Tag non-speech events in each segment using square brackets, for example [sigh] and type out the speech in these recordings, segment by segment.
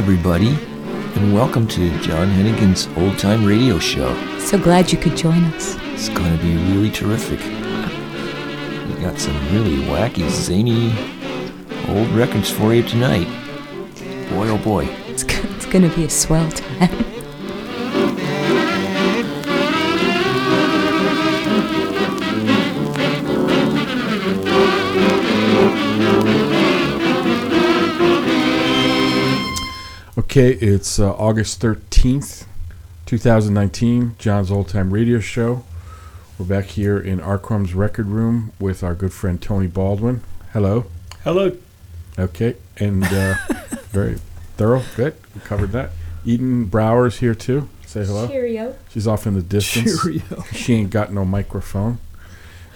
everybody, and welcome to John Heneghan's Old Time Radio Show. So glad you could join us. It's going to be really terrific. We got some really wacky, zany old records for you tonight. Boy, oh boy. It's, it's going to be a swell time. [laughs] Okay, it's uh, August 13th, 2019, John's Old Time Radio Show. We're back here in R. Crumb's record room with our good friend Tony Baldwin. Hello. Hello. Okay, and uh, [laughs] very thorough. Good. We covered that. Eden Brower's here too. Say hello. Cheerio. She's off in the distance. Cheerio. She ain't got no microphone.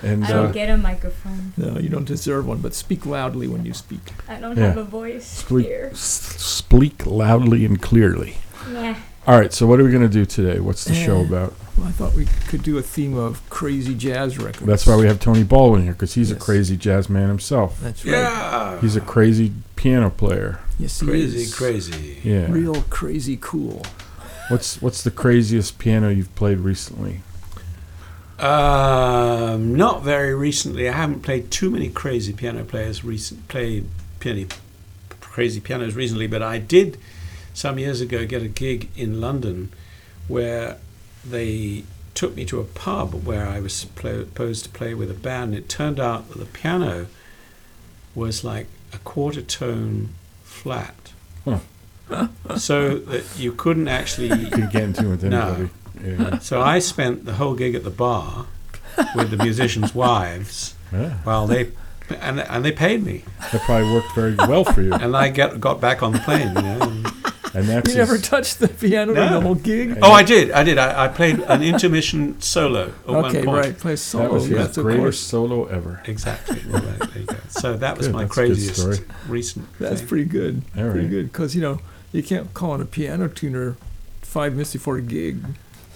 And I don't uh, get a microphone. No, you don't deserve one, but speak loudly when you speak. I don't Yeah. have a voice speak, here. s- speak loudly and clearly. Yeah. All right, so what are we going to do today? What's the show about? Well, I thought we could do a theme of crazy jazz records. That's why we have Tony Baldwin here, because he's a crazy jazz man himself. That's right. Yeah. He's a crazy piano player. Yes, he crazy, is. crazy. Yeah. Real crazy cool. What's what's the craziest piano you've played recently? Um, not very recently. I haven't played too many crazy piano players recent play piano, crazy pianos recently, but I did some years ago get a gig in London where they took me to a pub where I was supposed to play with a band. It turned out that the piano was like a quarter tone flat. Huh. So that you couldn't actually [laughs] You can get into it with No. Anybody. Yeah. So I spent the whole gig at the bar with the musicians' [laughs] wives yeah. while they and and they paid me, That probably worked very well for you. and I get got back on the plane. You know. and- And that's You never touched the piano during No. the whole gig? oh, I did, I did. I, I played an intermission solo at one okay, point. right. Play solo. that was his yes, greatest solo ever. Exactly. Well, there you go. So that was Good, my that's a good craziest recent. That's thing. pretty good. All Pretty right. good. Because, you know, you can't call in a piano tuner five minutes before a gig.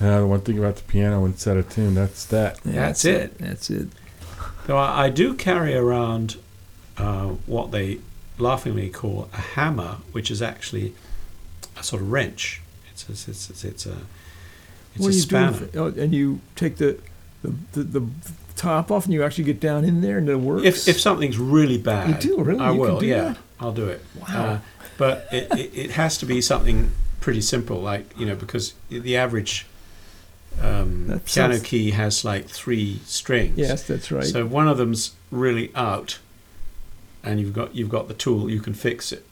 Now, the one thing about the piano when it's out of tune, that's that. Yeah, That's it. That's it. So I, I do carry around uh, what they laughingly call a hammer, which is actually a sort of wrench. It's a, it's, it's, it's a it's what a you spanner. do? If, oh, and you take the, the, the, the top off and you actually get down in there and it works? If, if something's really bad, You do, really? I You can will. do yeah, that? I'll do it. Wow. Uh, but it, it, it has to be something pretty simple, like you know, because the average um, piano sounds- key has like three strings. yes, that's right. So one of them's really out, and you've got you've got the tool, you can fix it.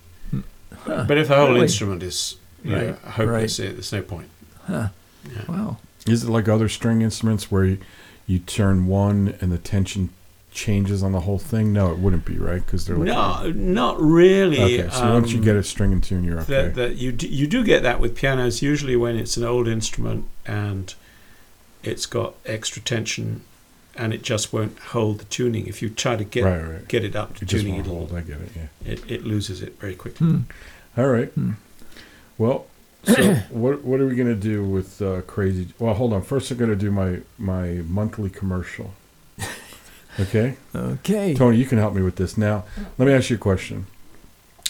Huh. But if the whole Really? instrument is you know, Right, hopeless, it, there's no point. Huh. Yeah. Wow. Is it like other string instruments where you, you turn one and the tension changes on the whole thing? No, it wouldn't be, right? Because they're like. No, not really. Okay, so once you um, get a string in tune, you're okay. that, that you do, you do get that with pianos usually when it's an old instrument and it's got extra tension and it just won't hold the tuning if you try to get right, right. get it up to It just tuning won't it'll, hold. I get it. Yeah. it, it loses it very quickly Hmm. All right. Hmm. Well, so [coughs] what what are we gonna do with uh, crazy? Well, hold on. First, I'm gonna do my my monthly commercial. [laughs] Okay, Okay. Tony, you can help me with this. Now, let me ask you a question.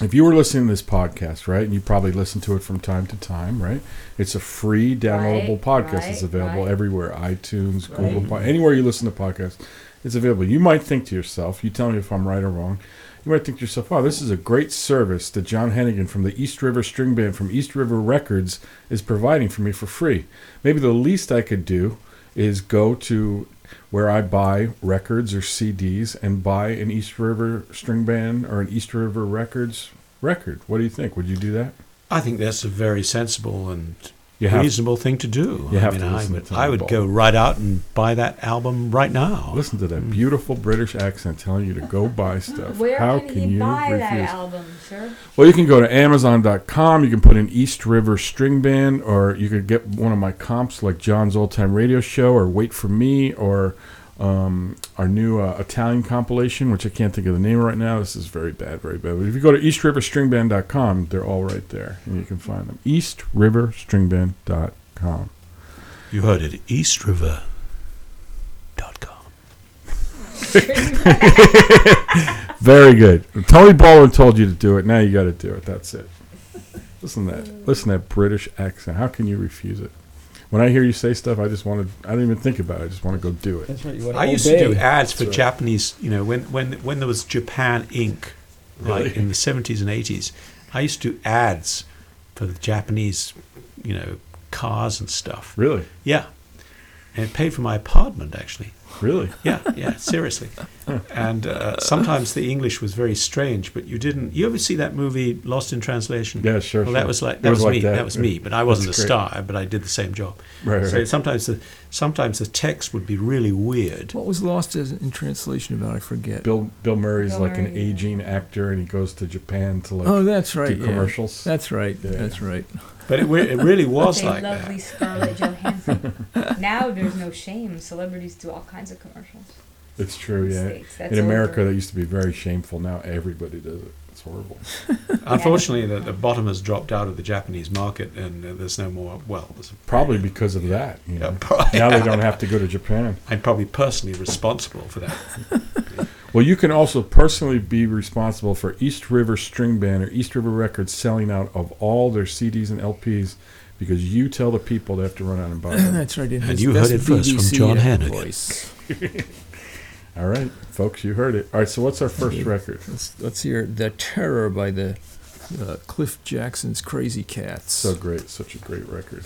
If you were listening to this podcast, right, and you probably listen to it from time to time, right? It's a free downloadable Right, podcast. it's available right. everywhere: iTunes, Google, Right. Po- anywhere you listen to podcasts. It's available. You might think to yourself, you tell me if I'm right or wrong. You might think to yourself, "Oh, this is a great service that John Heneghan from the East River String Band from East River Records is providing for me for free." Maybe the least I could do is go to where I buy records or CDs and buy an East River String Band or an East River Records record. What do you think? Would you do that? I think that's a very sensible and You have reasonable thing to do You I have mean, to I listen would, to I would go right out and buy that album right now listen to that mm. beautiful British accent telling you to go buy [laughs] stuff. Where How can, can you, you buy refuse? that album, sir? Well, you can go to Amazon.com. You can put in East River String Band, or you could get one of my comps like John's Old Time Radio Show, or Wait for Me, or um, our new uh, Italian compilation, which I can't think of the name right now. This is very bad, very bad. But if you go to EastRiverStringBand.com, they're all right there, and you can find them. EastRiverStringBand.com. you heard it eastriver.com [laughs] Very good. Tony Baldwin told you to do it. Now you got to do it. That's it. Listen to that. Listen to that British accent. How can you refuse it? When I hear you say stuff, I just want to. I don't even think about it. I just want to go do it. That's right. You want I used to do ads for right. Japanese. You know, when when when there was Japan Inc. Really? Like in the seventies and eighties, I used to do ads for the Japanese, you know, cars and stuff. Really, Yeah, and it paid for my apartment actually. Really. Yeah, yeah, seriously. And uh, sometimes the English was very strange, but you didn't. You ever see that movie Lost in Translation? Yeah, sure. Well, sure. that was like that was, like me. That. was me, but I wasn't That's a great. star, but I did the same job. Right, right. So sometimes the sometimes the text would be really weird. What was lost in translation about? I forget. Bill Bill Murray's Bill like an Murray. aging actor, and he goes to Japan to like oh, that's right. do yeah. commercials. That's right. Yeah. That's right. But it, it really was Say like lovely that. Scarlett Johansson. [laughs] now there's no shame. Celebrities do all kinds of commercials. It's true, yeah. In America, over. that used to be very shameful. Now everybody does it. It's horrible. [laughs] Unfortunately, the, the bottom has dropped out of the Japanese market, and uh, there's no more. Well, there's Probably because of that. You Yeah, know? probably. Now they don't have to go to Japan. [laughs] I'm probably personally responsible for that. [laughs] Well, you can also personally be responsible for East River String Band or East River Records selling out of all their CDs and LPs because you tell the people they have to run out and buy [clears throat] them. that's right. in And you heard it first from John [laughs] Heneghan. voice. [laughs] all right, folks, you heard it. All right, so what's our first record? Let's, let's hear "The Terror" by the uh, Cliff Jackson's Crazy Cats. So great, such a great record.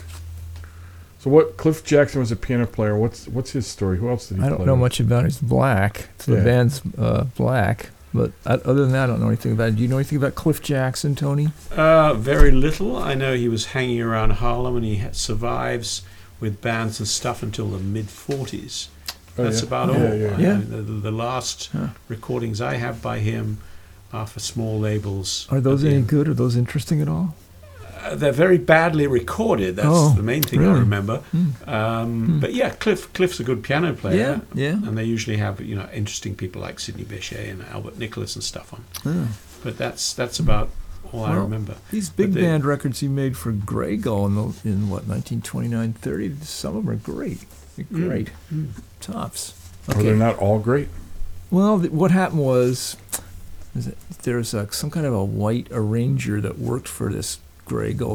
So what? Cliff Jackson was a piano player. What's what's his story? Who else did he play? I don't know with? much about it. It's black. So Yeah. the band's uh, black. But other than that, I don't know anything about it. Do you know anything about Cliff Jackson, Tony? Uh, very little. I know he was hanging around Harlem, and he survives with bands and stuff until the mid 40s. Oh, That's yeah. about Yeah, all. yeah. Yeah. the, the last Huh. recordings I have by him are for small labels. Are those any good? Are those interesting at all? Uh, they're very badly recorded. That's Oh, the main thing I remember. Hmm. Um, Hmm. But yeah, Cliff Cliff's a good piano player. yeah, yeah. And they usually have you know interesting people like Sidney Bechet and Albert Nicholas and stuff on. Oh. But that's that's about all I remember. These big they- band records he made for Grey Gull in, the, in what 1929, 30. Some of them are great. They're Mm. great Mm. tops. Or they're not all great. Well, th- what happened was is that there's a, some kind of a white arranger that worked for this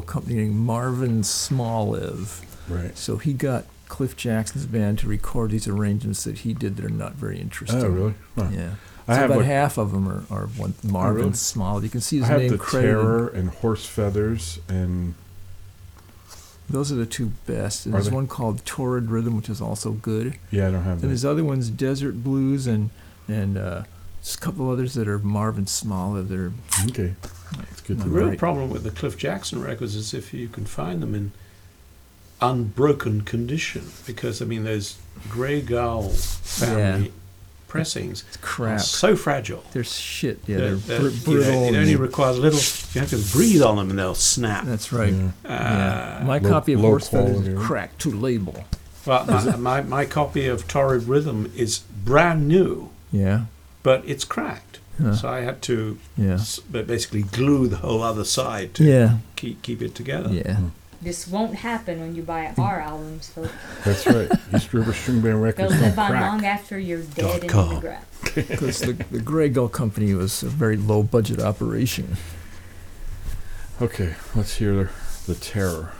Company named Marvin Smolev. Right. So he got Cliff Jackson's band to record these arrangements that he did that are not very interesting. Oh, really? Huh. Yeah. I have about like- half of them are, are one Marvin really? Smolev. You can see his I have name the credited. Terror and Horse Feathers and Those are the two best. And there's they? one called Torrid Rhythm, which is also good. yeah, I don't have And there's that. other ones, Desert Blues, and and uh, just a couple others that are Marvin Small. That are Okay, it's good to The Right. know. real problem with the Cliff Jackson records is if you can find them in unbroken condition, because I mean those Grey Gull family Yeah. pressings it's are crap. so fragile. They're shit. Yeah, They're- they're, they're- br- you know, brittle. it only and- requires a little. You have to breathe on them and they'll snap. that's right. Yeah. Yeah. Uh, My Low- copy of low Horse Feathers is cracked to label. well, my, my, my copy of Torrid Rhythm is brand new, Yeah. But it's cracked. Huh. So I had to Yeah. s- basically glue the whole other side to Yeah. keep keep it together. Yeah. Hmm. This won't happen when you buy our albums, folks. That's right. [laughs] East River String Band Records. They'll live don't on long after you're dead and in the ground. [laughs] Because [laughs] the, the Grey Gull Company was a very low budget operation. Okay, let's hear the Terror.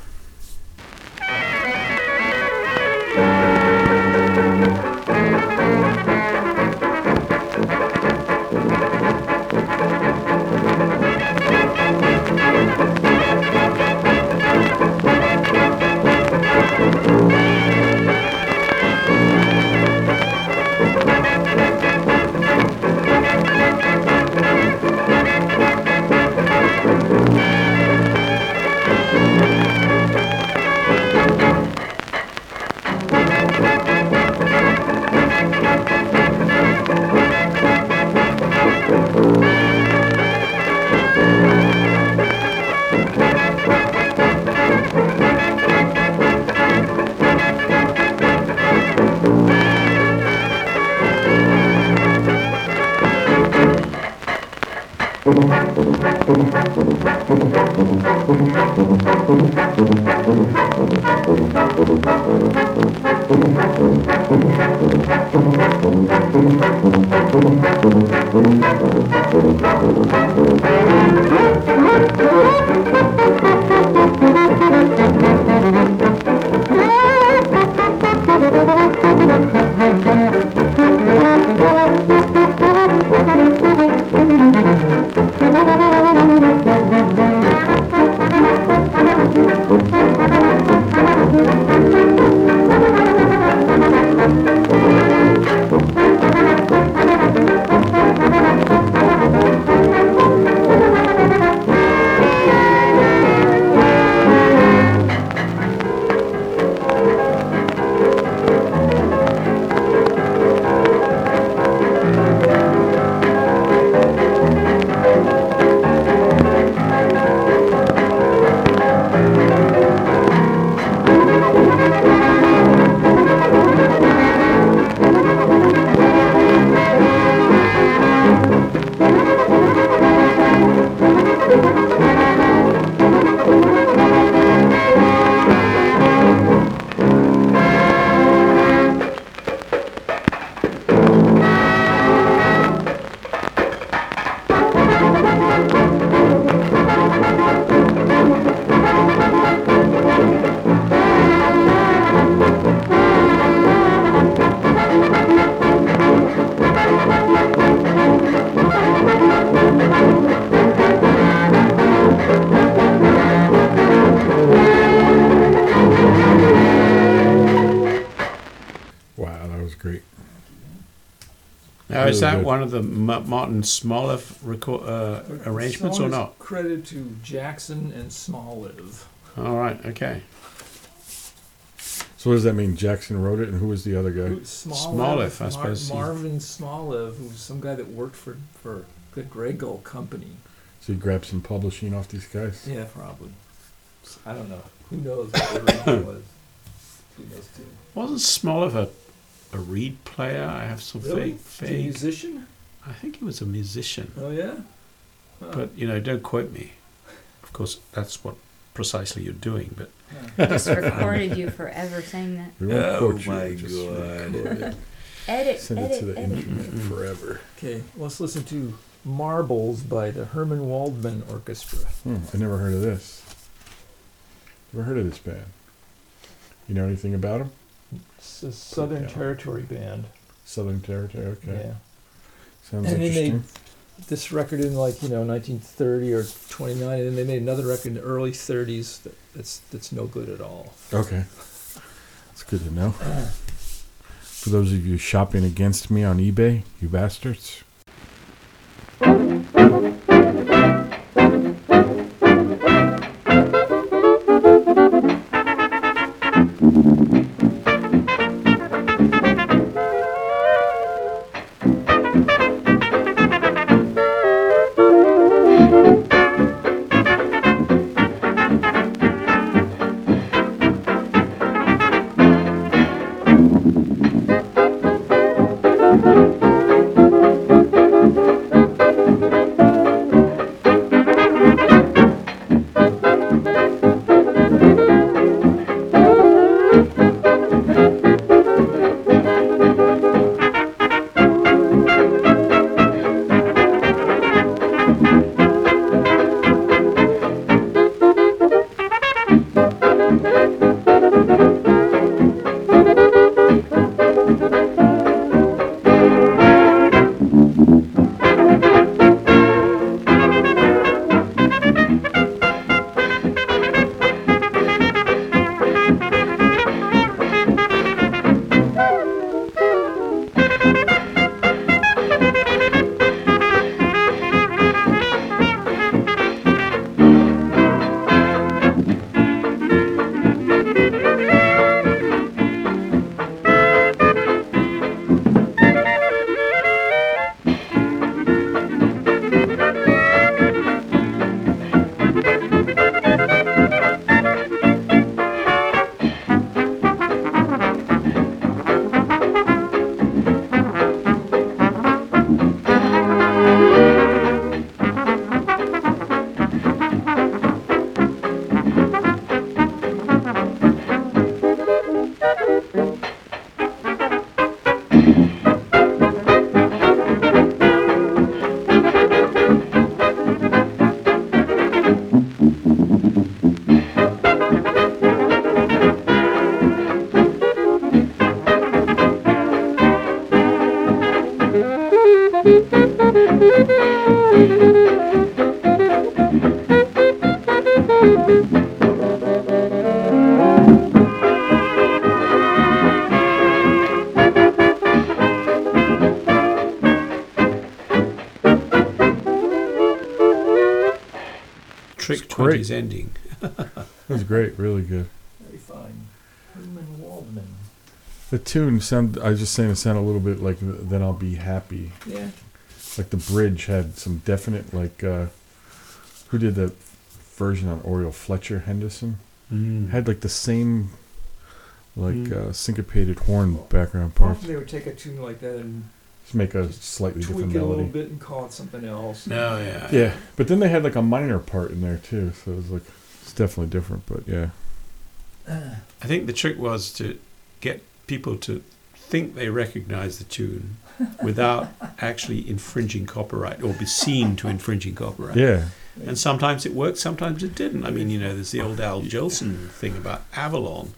Now, is that good. one of the M- Martin Smolev record, uh, arrangements or not? Credit to Jackson and Smolev. All right, okay. So what does that mean? Jackson wrote it, and who was the other guy? Smolev, I Mar- suppose. Marvin Smolev, who's some guy that worked for for the Grey Gull Company. So he grabbed some publishing off these guys. Yeah, probably. I don't know. Who knows what the arrangement [coughs] was? Who knows too? Wasn't Smolev a, a reed player? I have some vague, Is he a vague. musician? I think he was a musician, Oh yeah. Huh. but you know, don't quote me. Of course, that's what precisely you're doing. But Huh. Just recorded you forever saying that. We won't Oh quote my just God. record it. [laughs] Edit, Send it to the edit. internet forever. Okay, let's listen to Marbles by the Herman Waldman Orchestra. Hmm, I never heard of this. Never heard of this band. You know anything about them? It's a Southern Yeah. Territory band. Southern Territory. Okay, Yeah. sounds And they made this record in like you know 1930 or 29, and then they made another record in the early 30s that, that's that's no good at all. Okay, that's good to know. Uh-huh. For those of you shopping against me on eBay, you bastards. Trick It's great. 20's ending. [laughs] it was great, really good. Very fine. Herman Waldman. The tune sound. I was just saying it sounded a little bit like "Then I'll Be Happy." Yeah. Like the bridge had some definite like. uh Who did the version on Oriole Fletcher Henderson Mm. had like the same, like Mm. uh, syncopated horn background parts. Often they would take a tune like that and Just make a slightly tweak different it a little bit and call it something else. No, yeah. Yeah, but then they had like a minor part in there too, so it was like it's definitely different. But yeah, [sighs] I think the trick was to get people to think they recognize the tune [laughs] without actually infringing copyright or be seen to infringing copyright. yeah, And sometimes it worked, sometimes it didn't. I mean, you know, there's the old Al Jolson thing about Avalon.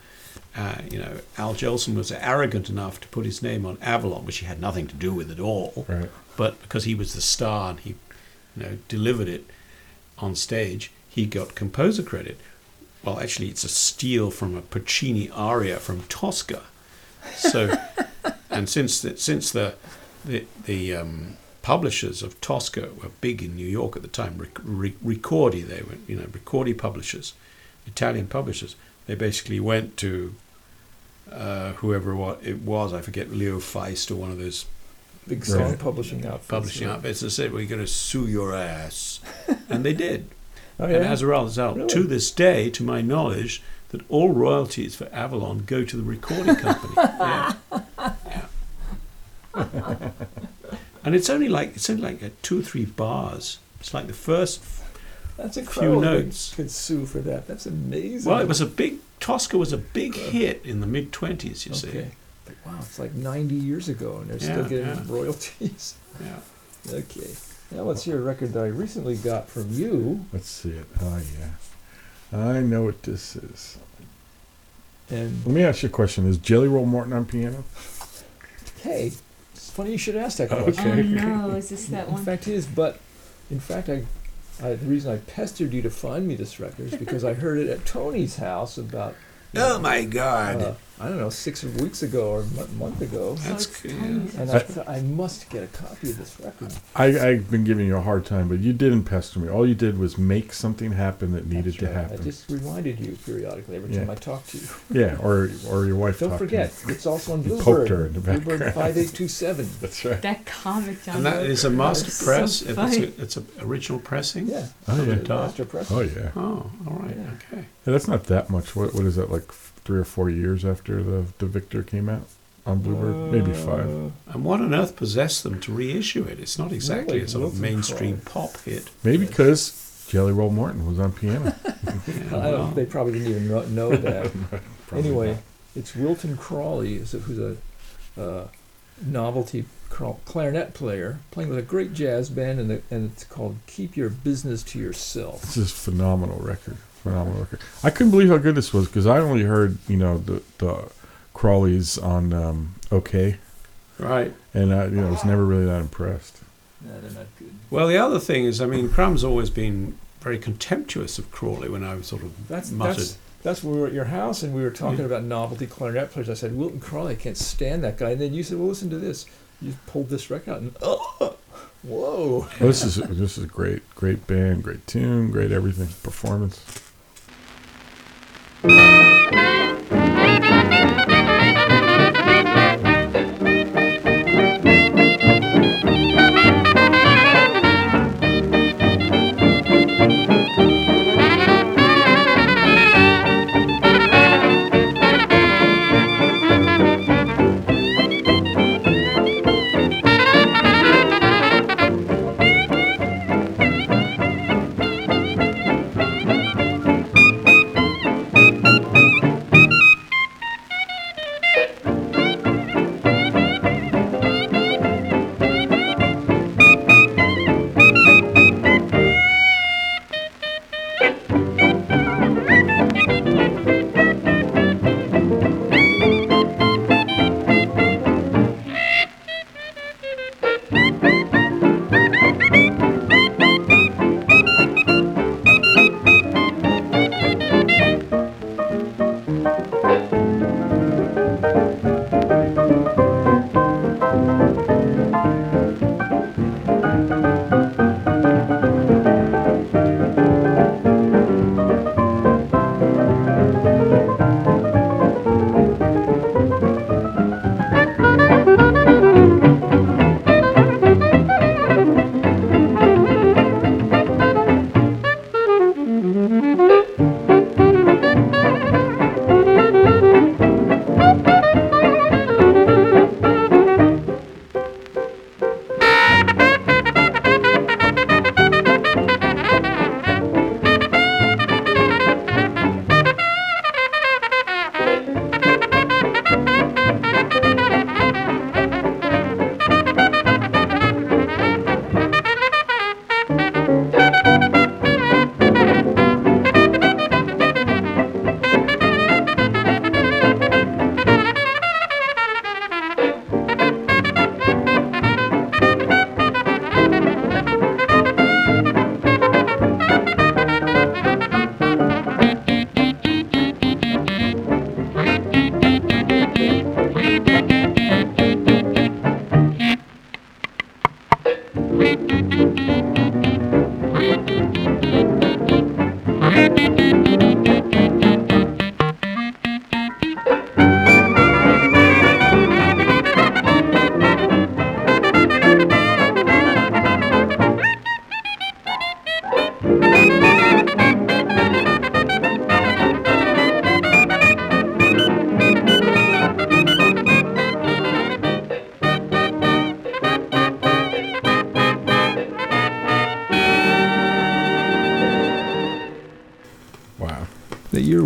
Uh, you know, Al Jolson was arrogant enough to put his name on Avalon, which he had nothing to do with at all. right. But because he was the star and he, you know, delivered it on stage, he got composer credit. Well, actually, it's a steal from a Puccini aria from Tosca. So, [laughs] and since the, since the the, the um, publishers of Tosca were big in New York at the time, Ric- Ric- Ricordi, they were you know Ricordi publishers, Italian publishers. They basically went to uh, whoever wa- it was, I forget Leo Feist or one of those Big song Right. publishing outfits. publishing yeah. outfits and said, "We're going to sue your ass," [laughs] and they did. Oh, And yeah. as a result, Really? to this day, to my knowledge, that all royalties for Avalon go to the recording [laughs] company. yeah. Yeah. [laughs] and it's only like it's only like uh, two or three bars. It's like the first. That's incredible. They notes. Could sue for that. That's amazing. Well, it was a big. Tosca was a big hit in the mid twenties. You see. okay. Wow, it's like 90 years ago, and they're still getting yeah. royalties. Yeah. Okay. Now let's hear a record that I recently got from you. Let's see it. Oh yeah, I know what this is. And Let me ask you a question: Is Jelly Roll Morton on piano? hey, it's funny you should ask that Oh, question. Okay. Oh no, is this that In one? In fact, it is. But in fact, I, I the reason I pestered you to find me this record is because I heard it at Tony's house about. Oh my God. uh, I don't know, six weeks ago or a month ago. That's it's good. And I thought I must get a copy of this record. I, I've been giving you a hard time, but you didn't pester me. All you did was make something happen that needed That's to right. happen. I just reminded you periodically every Yeah. time I talk to you. Yeah, or or your wife. Don't talked to forget, it's also on You Bluebird. poked her in the Bluebird background. 5827. [laughs] That's right. That comic John. And that wrote. a master That's so press. it's, funny. a, it's an original pressing. Yeah. Oh, yeah. Master Press. Oh yeah. Oh, all right. Yeah. Okay. Yeah, that's not that much. What what is that like? Three or four years after the the Victor came out on Bluebird, maybe five. Uh, And what on earth possessed them to reissue it? It's not exactly Really? a sort of mainstream Crawl. pop hit. Maybe because Jelly Roll Morton was on piano. [laughs] Yeah, I well, don't, they probably didn't even know, know [laughs] that. Anyway, not. it's Wilton Crawley, who's a uh, novelty clarinet player playing with a great jazz band, and, the, and it's called "Keep Your Business to Yourself." This is a phenomenal record. Phenomenal record. I couldn't believe how good this was because I only heard you know the the Crawleys on um, OK, right. and I you know was never really that impressed. No, they're not good. Well, the other thing is, I mean, Crumb's always been very contemptuous of Crawley when I was sort of That's muttered. that's that's when we were at your house and we were talking Yeah. about novelty clarinet players. I said Wilton Crawley, I can't stand that guy. And then you said, "Well, listen to this." You pulled this record out and oh, [laughs] whoa! Well, this is this is a great great band, great tune, great everything, performance. Thank you.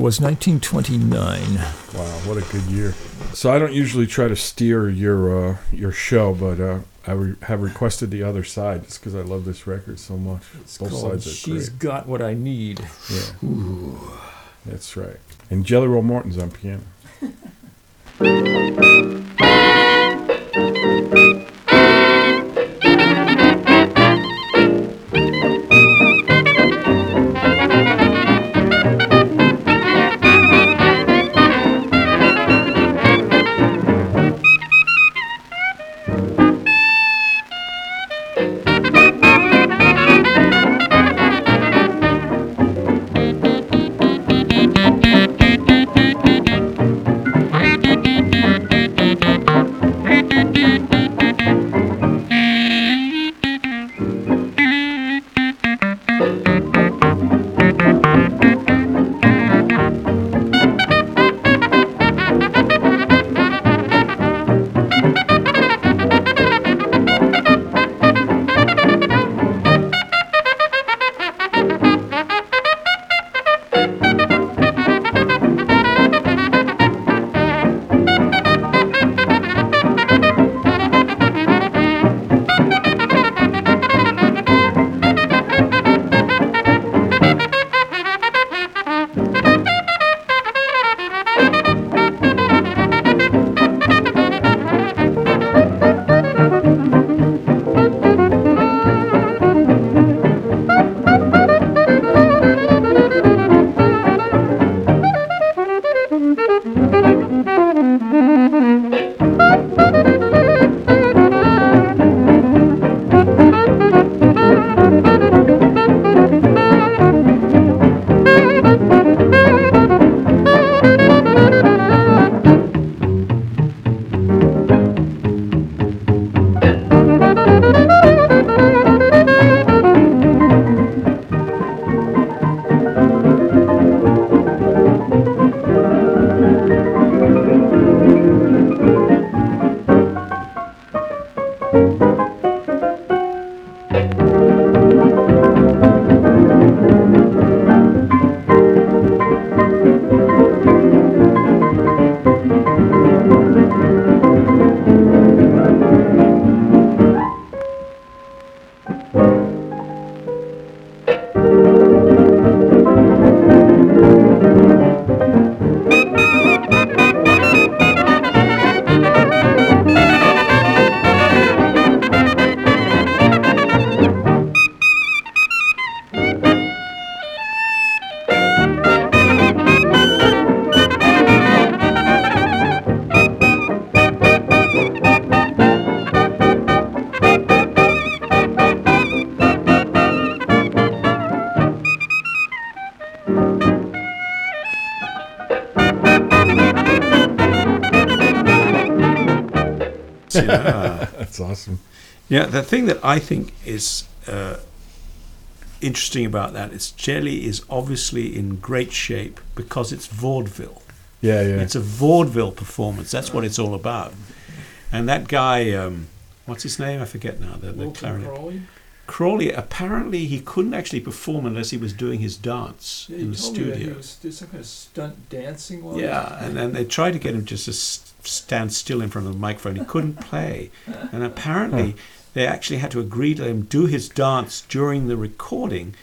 Was 1929. Wow, what a good year. So I don't usually try to steer your uh, your show, but uh, I re- have requested the other side just because I love this record so much. It's Both sides are She's great. Got What I Need. Yeah. That's right. And Jelly Roll Morton's on piano. [laughs] Yeah. [laughs] That's awesome. Yeah, the thing that I think is uh, interesting about that is Jelly is obviously in great shape because it's vaudeville. Yeah, yeah. It's a vaudeville performance. That's what it's all about. And that guy, um, what's his name? I forget now. The, the clarinet. Crawley. Crawley apparently, he couldn't actually perform unless he was doing his dance in the studio. did some kind of stunt dancing while Yeah, and then they tried to get him just to stand still in front of the microphone. He couldn't [laughs] play, and apparently they actually had to agree to him do his dance during the recording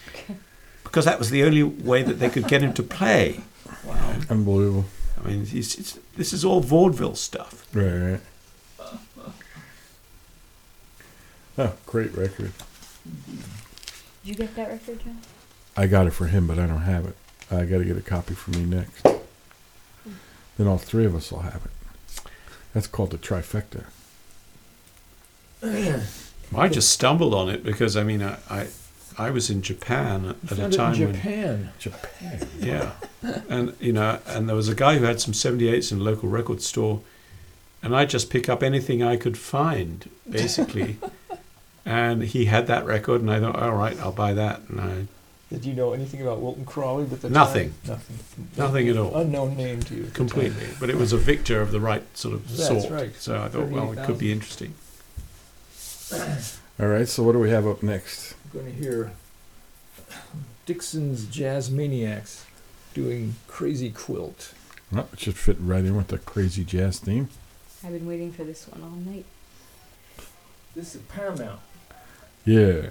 because that was the only way that they could get him to play. Wow. Unbelievable. I mean, he's, it's, this is all vaudeville stuff. Right, right. Oh, great record. Did you get that record, John? I got it for him, but I don't have it. I got to get a copy for me next. Then all three of us will have it. That's called the trifecta. I just stumbled on it because I mean, I, I, I was in Japan You at a time in when Japan. Japan. yeah, and you know, and there was a guy who had some 78s in a local record store, and I just pick up anything I could find, basically. And he had that record, and I thought, all right, I'll buy that. And I, Did you know anything about Wilton Crawley at the Nothing. time? Nothing. Nothing at all. Unknown name to you. at the time. completely, but it was a Victor of the right sort of That's sort. right. So I thought, well, it could be interesting. All right. So what do we have up next? I'm going to hear Dixon's Jazz Maniacs doing Crazy Quilt. Oh, it should fit right in with the crazy jazz theme. I've been waiting for this one all night. This is Paramount. Yeah.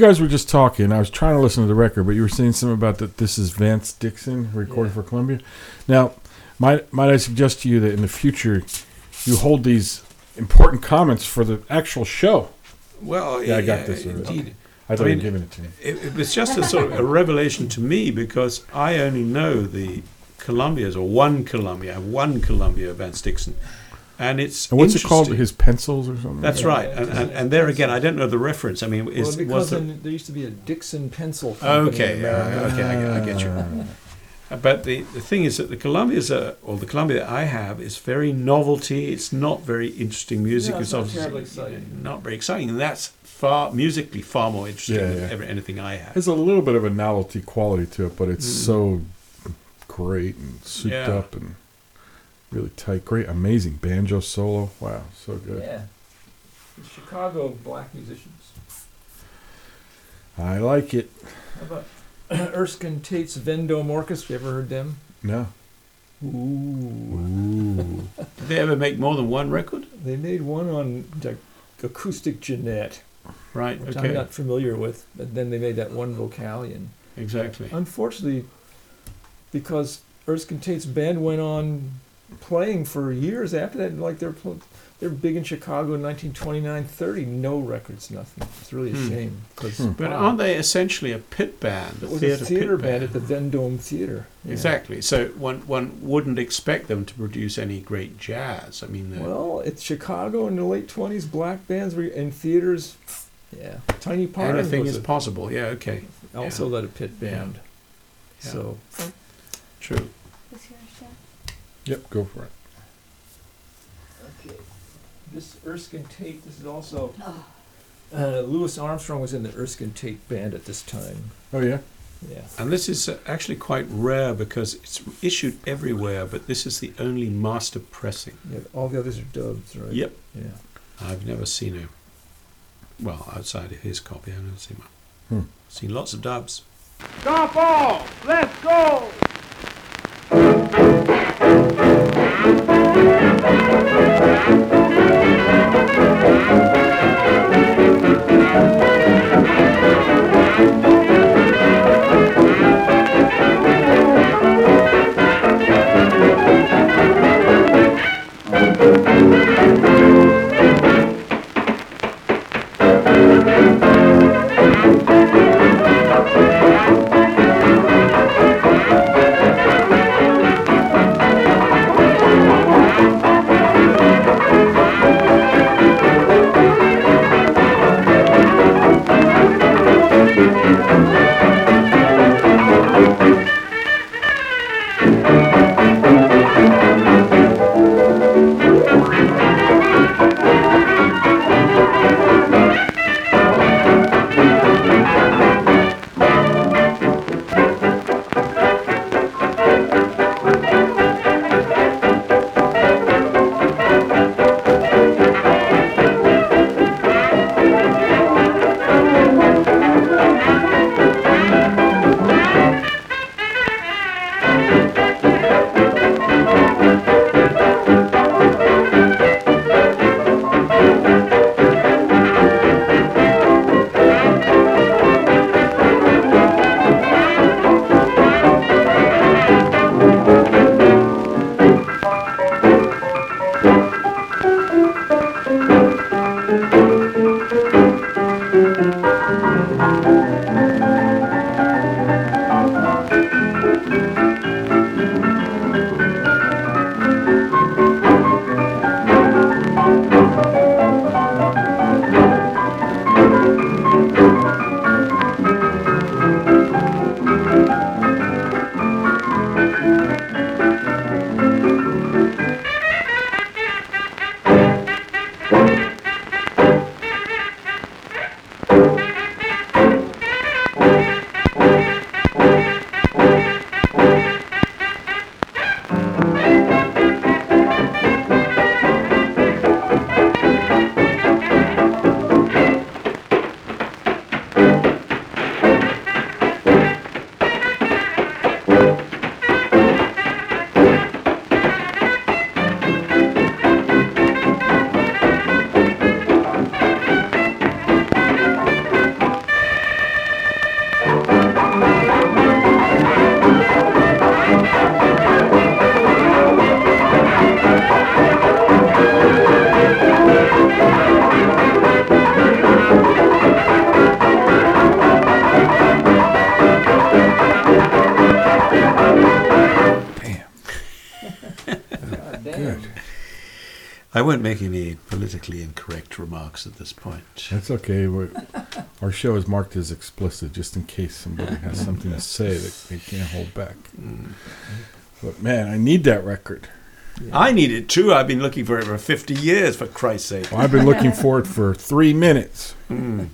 Guys were just talking. I was trying to listen to the record, but you were saying something about that this is Vance Dixon recording Yeah. for Columbia. Now, might, might I suggest to you that in the future you hold these important comments for the actual show? Well, Yeah, I got this. Indeed. I thought I you mean- were giving it to me. It, it was just a sort of a revelation to me because I only know the Columbias or one Columbia, one Columbia Vance Dixon, and it's And what's it called? His pencils or something? That's Yeah, right, yeah, and, and, and there again, I don't know the reference. I mean, Well, because was the, then there used to be a Dixon pencil Okay, in yeah, America. okay, I get- I get you. [laughs] But the, the thing is that the Columbias are, or the Columbia that I have is very novelty. It's not very interesting music. No, it's not obviously terribly exciting. not very exciting, and that's far musically far more interesting Yeah, than ever, anything I have. There's a little bit of a novelty quality to it, but it's Mm. so great and souped Yeah. up and really tight. Great, amazing banjo solo. Wow, so good. Yeah. The Chicago black musicians. I like it. How about [clears throat] Erskine Tate's Vendome Orchestra? You ever heard them? No. Ooh. Ooh. [laughs] Did they ever make more than one record? They made one on like acoustic Gennett, Right. which okay. I'm not familiar with. But then they made that one vocalion. Exactly. Unfortunately, because Erskine Tate's band went on playing for years after that, like they're pl- they're big in Chicago in 1929, 30, no records, nothing. It's really a Hmm. shame because Hmm. But aren't they essentially a pit band? it was theatre a theater pit band at the Vendome Theater. Yeah. Exactly. So one one wouldn't expect them to produce any great jazz. I mean, Well, it's Chicago in the late 20s. Black bands were in theaters. Yeah, Tiny Parham. anything was is a- possible. Yeah. Okay. also led a pit band. Yeah. So True. What's yours, Jeff? Yep, go for it. Okay. This Erskine Tate, this is also. Oh. Uh, Louis Armstrong was in the Erskine Tate band at this time. Oh yeah. Yeah. And this is uh, actually quite rare because it's issued everywhere, but this is the only master pressing. yeah. All the others are dubs, right? Yep. Yeah. I've never seen a. Well, outside of his copy, I've never seen one. Hmm. Seen lots of dubs. Stomp off! Let's go! Good. Won't make any politically incorrect remarks at this point. That's okay. we [laughs] our show is marked as explicit, just in case somebody has [laughs] something to say that they can't hold back. Mm. But man, I need that record. I need it too. I've been looking for it for 50 years, for Christ's sake. Well, I've been looking for it for [laughs] three minutes. Mm.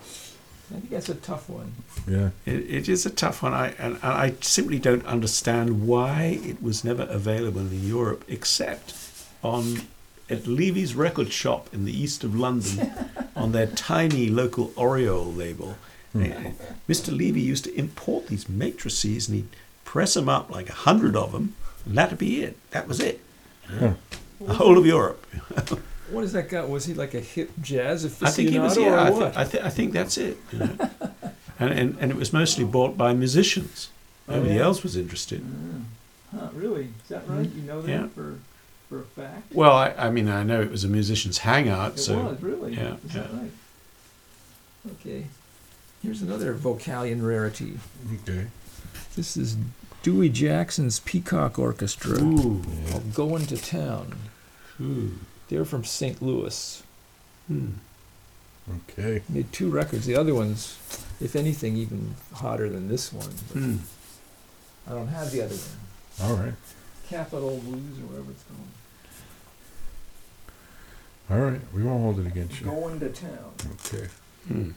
I think that's a tough one. Yeah. It, it is a tough one, I, and, and I simply don't understand why it was never available in Europe except on at Levy's record shop in the east of London [laughs] on their tiny local Oriole label. Hmm. Eh, Mr. Levy used to import these matrices and he'd press them up like a hundred of them, and that'd be it. That was it. Huh. The whole of Europe. [laughs] what is that guy? Was he like a hip jazz aficionado I think he was. or Yeah, I, what? I, thi- I think that's it. You know? [laughs] and, and and it was mostly bought by musicians. Oh, Nobody yeah? else was interested. Hmm. Huh, really? Is that right? You know that Yeah. for for a fact? Well, I, I mean, I know it was a musician's hangout, It so was really. yeah, Is that right? Okay. Here's another Vocalion rarity. Okay. This is Dewey Jackson's Peacock Orchestra. Ooh, called Going to Town. ooh, They're from St. Louis. hmm. Okay. Made two records. The other one's, if anything, even hotter than this one. But Hmm. I don't have the other one. All right. Capitol Blues or whatever it's called. All right. We won't hold it against you. Going to Town. Okay. Hmm.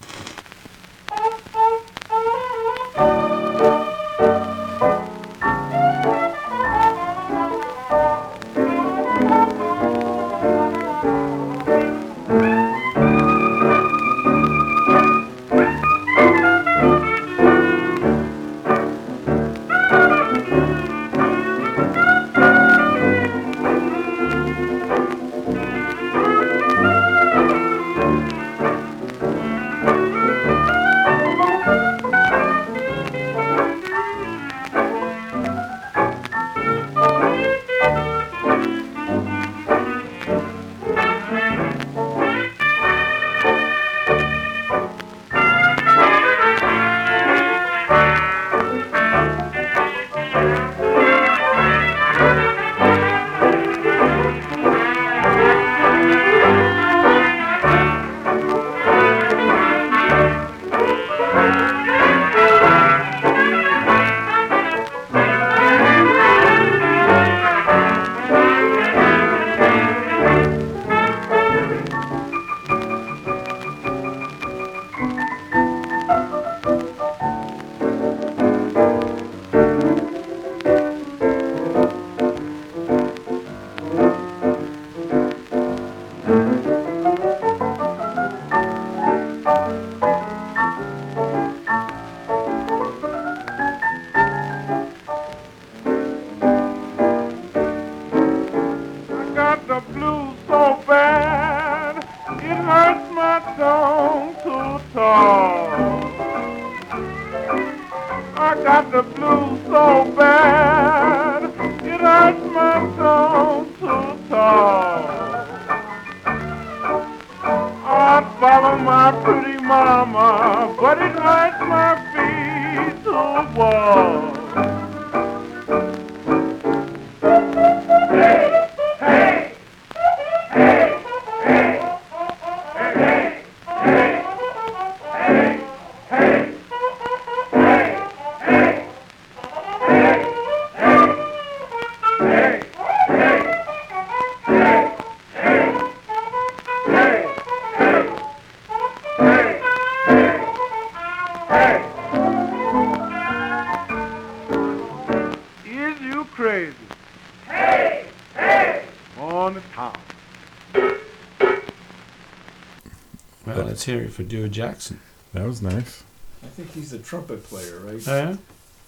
For Dewey Jackson. That was nice. I think he's a trumpet player, right? Yeah?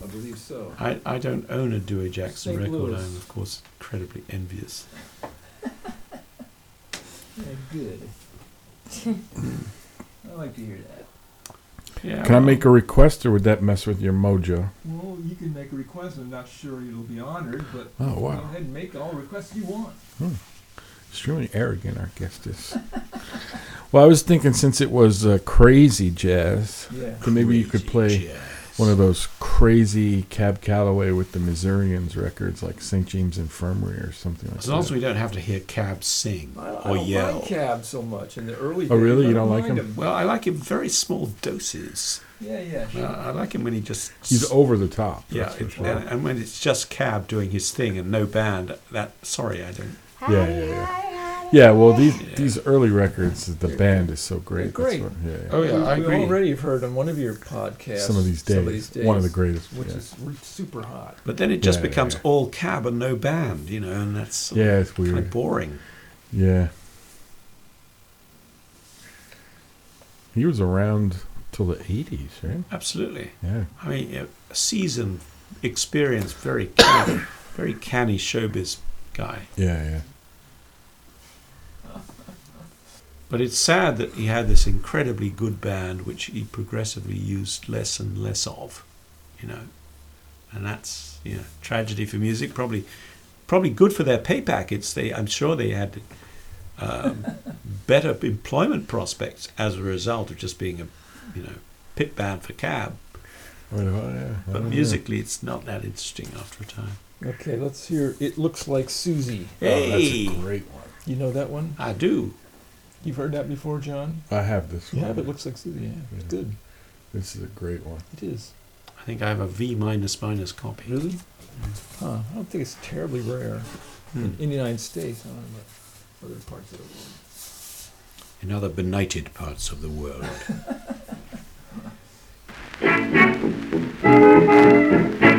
I believe so. I, I don't own a Dewey Jackson St. record. Louis. I'm, of course, incredibly envious. Yeah, good. [laughs] I like to hear that. Yeah, Can I well, make a request, or would that mess with your mojo? Well, you can make a request. I'm not sure it'll be honored, but Oh go ahead and make all requests you want. Hmm. Extremely arrogant, our guest is. [laughs] well, I was thinking since it was uh, crazy jazz, Yeah. then maybe you could play jazz. one of those crazy Cab Calloway with the Missourians records, like St. James Infirmary or something like As long as we don't have to hear Cab sing I, I or don't yell. like Cab so much in the early. Oh, days. really? I You don't like mind him? Well, I like him very small doses. Yeah, yeah. Uh, I like him when he just He's over the top. yeah, that's for it- sure. and, and when it's just Cab doing his thing and no band. That sorry, I don't. Yeah, yeah, yeah. Yeah, well, these Yeah. these early records, the band is so great. They're great. what- yeah, yeah. Oh yeah, I we agree. already have heard on one of your podcasts. Some of these days, one of the greatest. which yeah. is super hot. But then it just Yeah, yeah, becomes yeah. all Cab and no band, you know, and that's yeah, it's kind weird. of boring. Yeah. He was around till the 80s, right? Absolutely. Yeah. I mean, a a seasoned, experienced, very canny, [coughs] very canny showbiz guy. Yeah, yeah. But it's sad that he had this incredibly good band, which he progressively used less and less of, you know, and that's you know tragedy for music. Probably, probably good for their pay packets. They, I'm sure, they had um, [laughs] better employment prospects as a result of just being a, you know, pit band for cab. Well, yeah, But don't know. musically, it's not that interesting after a time. Okay, let's hear It Looks Like Susie. Oh, that's Hey, a great one. You know that one? I do. You've heard that before, John? I have this You one. have It Looks Like Susie, yeah. It's Yeah. good. This is a great one. It is. I think I have a V minus minus copy. Really? Huh. I don't think it's terribly rare Hmm. in, in the United States. I don't know about other parts of the world. In other benighted parts of the world. [laughs]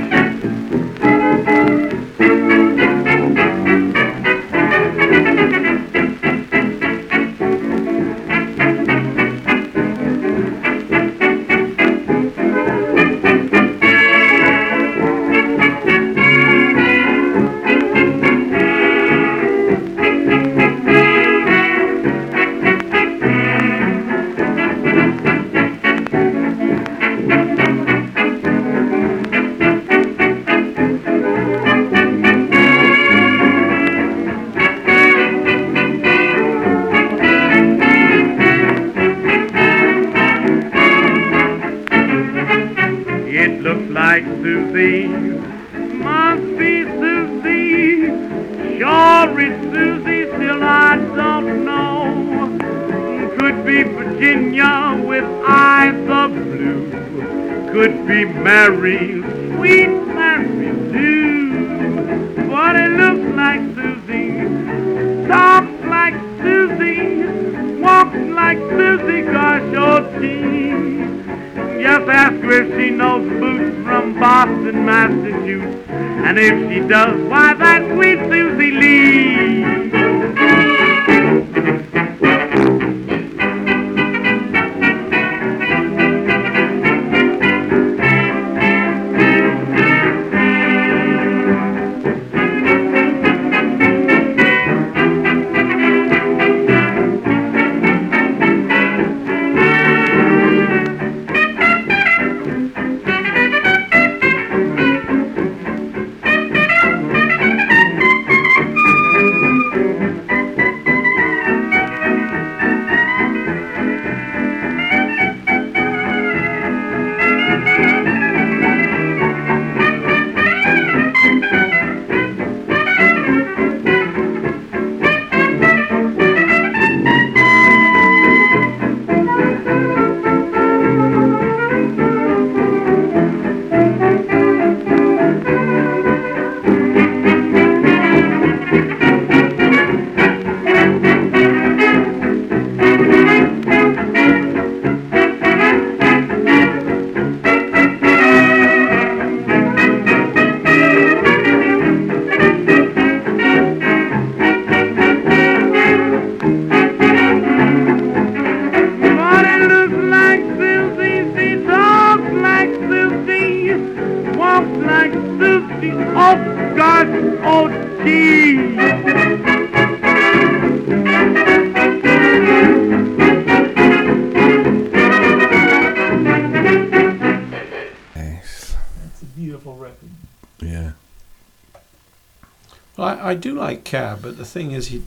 Cab, but the thing is, he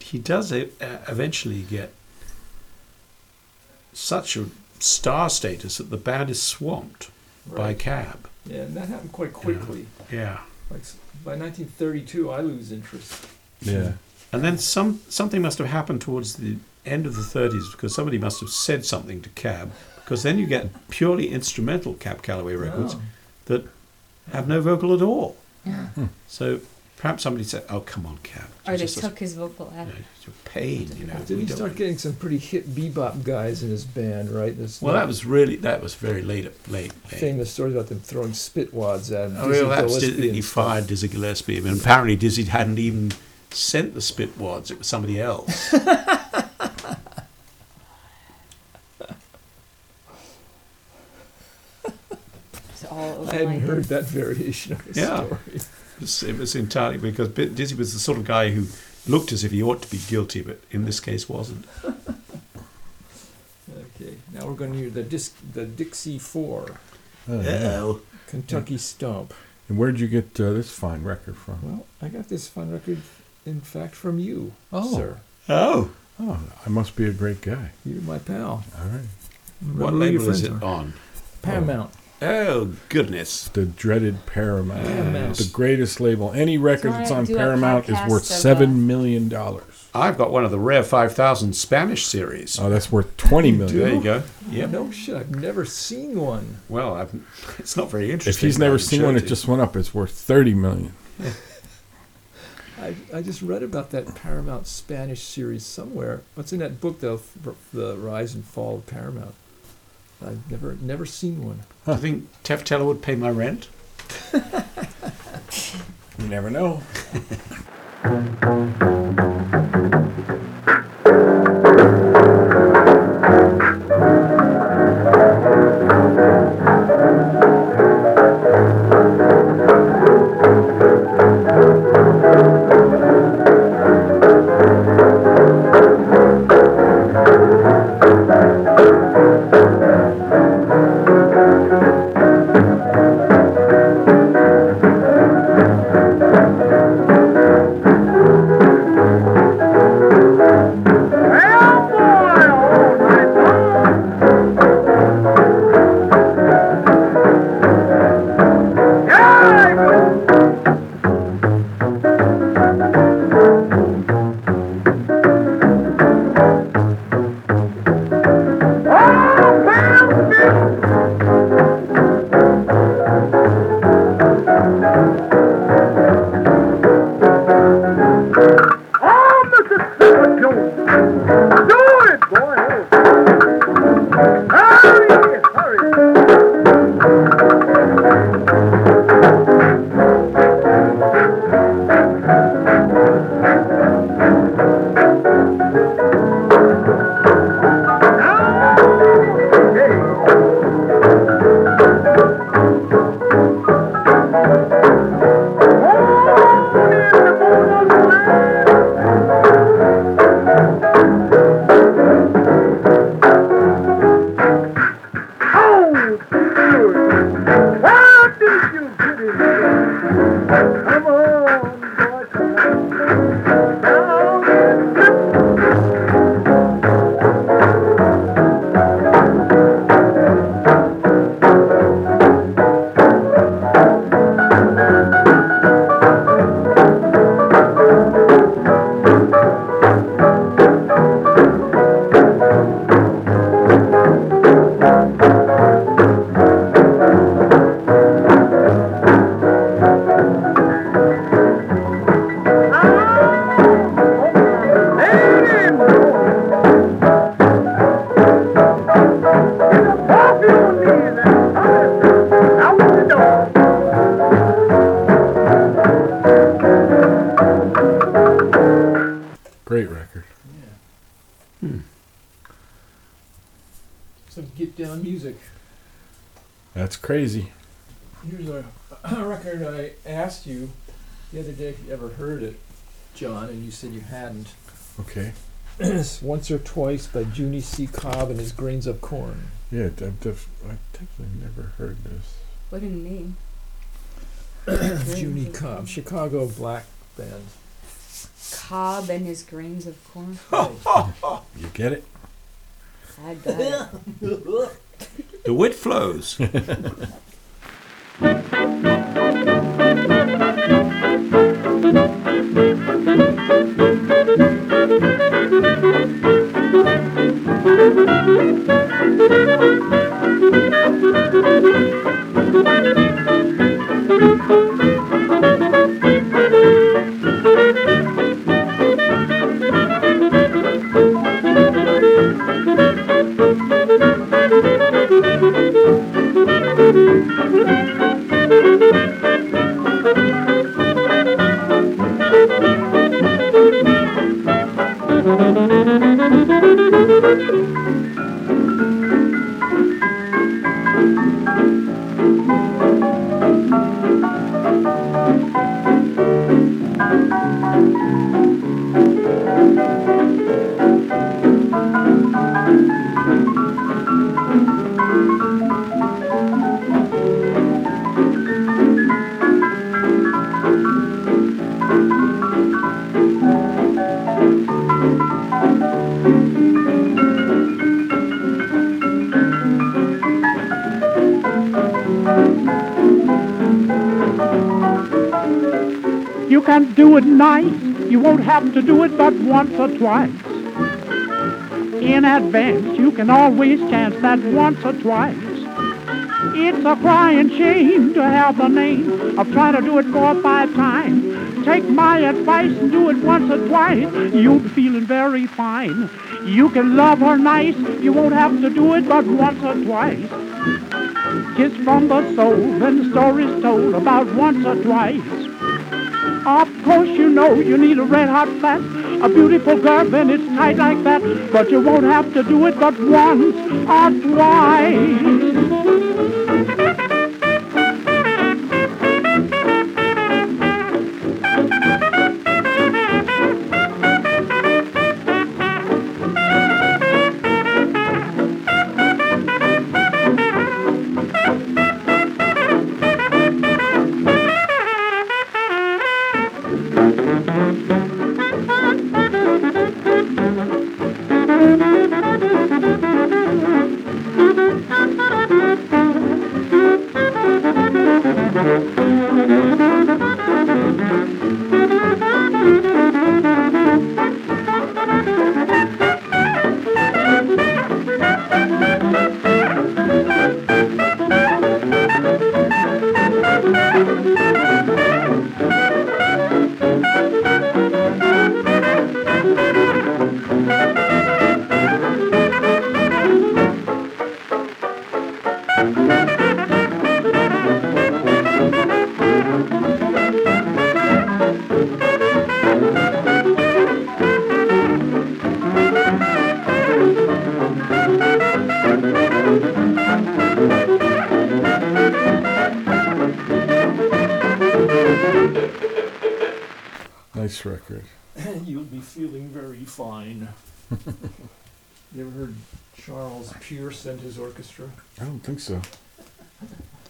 he does e- uh, eventually get such a star status that the band is swamped by Cab. Yeah, and that happened quite quickly. Yeah. Like by 1932, I lose interest. Yeah. And then some something must have happened towards the end of the 30s because somebody must have said something to Cab because then you get purely instrumental Cab Calloway records Oh. that have no vocal at all. Yeah. So perhaps somebody said, "Oh, come on, Cab." Or they just took his vocal you out. know, it's a pain, you know. Didn't we he don't start want- getting some pretty hit bebop guys in his band, right? There's Well, no that was really that was very late. Late. late. famous stories about them throwing spit wads at him. Oh, Dizzy well, that's Gillespie Dizzy, and he stuff. fired Dizzy Gillespie, and apparently Dizzy hadn't even sent the spit wads; it was somebody else. [laughs] It's all I hadn't my heard that variation of the Yeah. story. It was, it was entirely because Bi- Dizzy was the sort of guy who looked as if he ought to be guilty, but in this case wasn't. [laughs] Okay, now we're going to hear the disc, the Dixie Four, Oh, yeah. Oh. Kentucky Stomp. And where'd you get uh, this fine record from? Well, I got this fine record, in fact, from you, Oh. sir. Oh. Oh, I must be a great guy. You're my pal. All right. What Remember who label is it on? Paramount. Oh, goodness. The dreaded Paramount. Paramount. The greatest label. Any record that's on Paramount is worth uh, seven million dollars. I've got one of the rare 5000 Spanish series. Oh, that's worth twenty million. there you go. Yeah. No shit, I've never seen one. Well, I've, [laughs] it's not very interesting. If he's never seen one, it it just went up. It's worth thirty million. [laughs] I, I just read about that Paramount Spanish series somewhere. What's in that book, though? The Rise and Fall of Paramount. I've never never seen one. you. Do think Tefteller would pay my rent? [laughs] You never know. [laughs] crazy. Here's a, [clears throat] a record I asked you the other day if you ever heard it, John, and you said you hadn't. [clears throat] Okay. It's Once or Twice by Junie C. Cobb and his Grains of Corn. Yeah, I've def- I definitely never heard this. What a name. [clears throat] Junie Cobb, Chicago black band. Cobb and his grains of corn. [laughs] You get it? I got it. [laughs] The wit flows. [laughs] [laughs] do it nice. You won't have to do it but once or twice. In advance, you can always chance that once or twice. It's a crying shame to have the name of trying to do it four or five times. Take my advice and do it once or twice. You'll be feeling very fine. You can love her nice. You won't have to do it but once or twice. Kiss from the soul, then the story's told about once or twice. Of course you know you need a red hot fat, a beautiful girl, and it's tight like that. But you won't have to do it but once or twice. Pierce and his orchestra? I don't think so.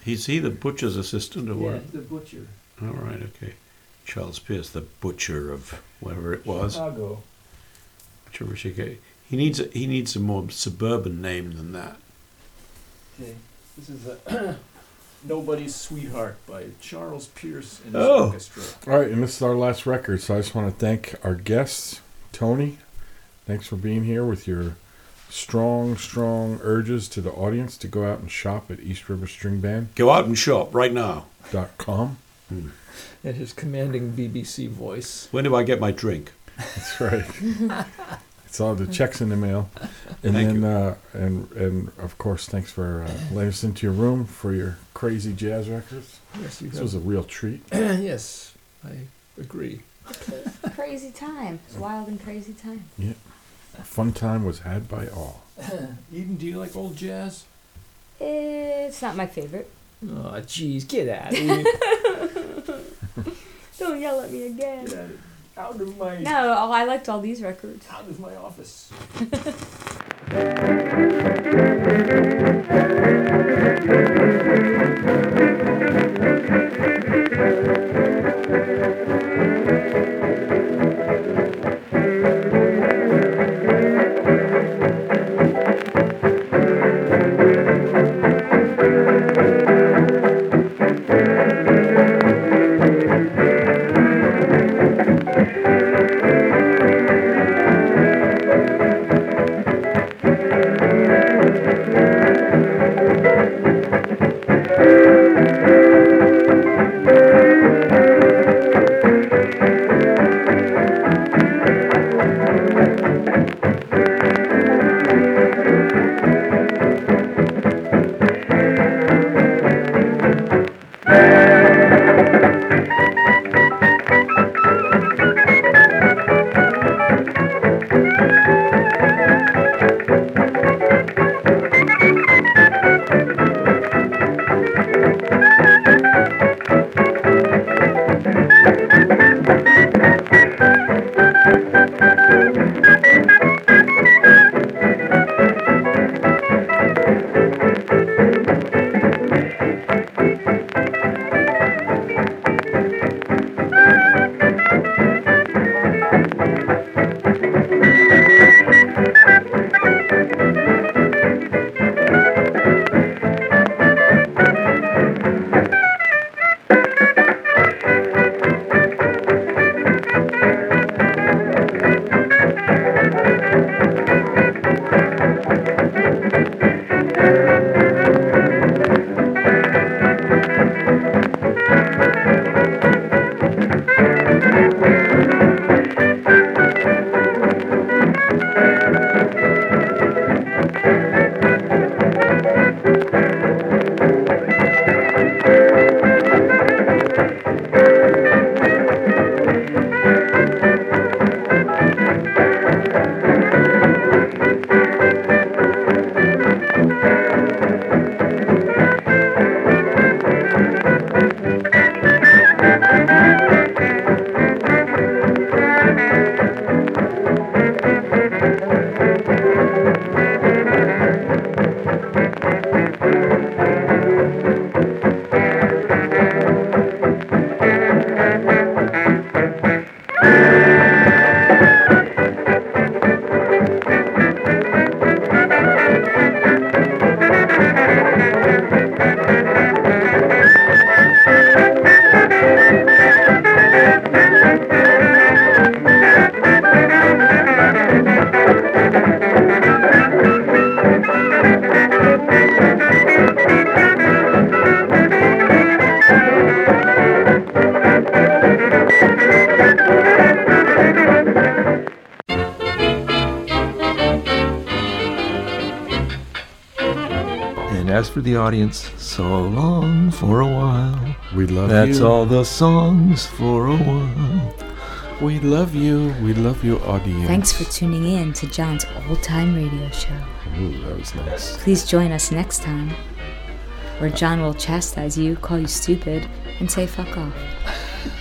Is he the butcher's assistant or what? the butcher. All right, okay. Charles Pierce, the butcher of whatever it was. Chicago. Butcher of Chicago. He needs a, he needs a more suburban name than that. Okay. This is a [clears throat] Nobody's Sweetheart by Charles Pierce and his Oh. orchestra. All right, and this is our last record, so I just want to thank our guests, Tony. Thanks for being here with your strong, strong urges to the audience to go out and shop at East River String Band. Go out and shop right now. dot com. And his commanding BBC voice. When do I get my drink? That's right. [laughs] it's all the checks in the mail, and Thank then you. uh, and and of course, thanks for uh, letting us into your room for your crazy jazz records. Yes, you This was a real treat. [clears throat] yes, I agree. crazy time. It's wild and crazy time. A fun time was had by all. [laughs] Eden, do you like old jazz? It's not my favorite. Oh, jeez, get out of here. [laughs] Don't yell at me again. Get out of, out of my. No, oh, I liked all these records. Out of my office. [laughs] for the audience, so long for a while. We love That's you. That's all the songs for a while. We love you. We love you, audience. Thanks for tuning in to John's old time radio show. Ooh, that was nice. Please join us next time, where John will chastise you, call you stupid, and say fuck off.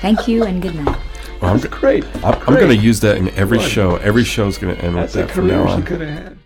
Thank you and good night. Well, I'm, Great. I'm, I'm going to use that in every Good. show. Every show's going to end That's with a that from now career she on. could have had.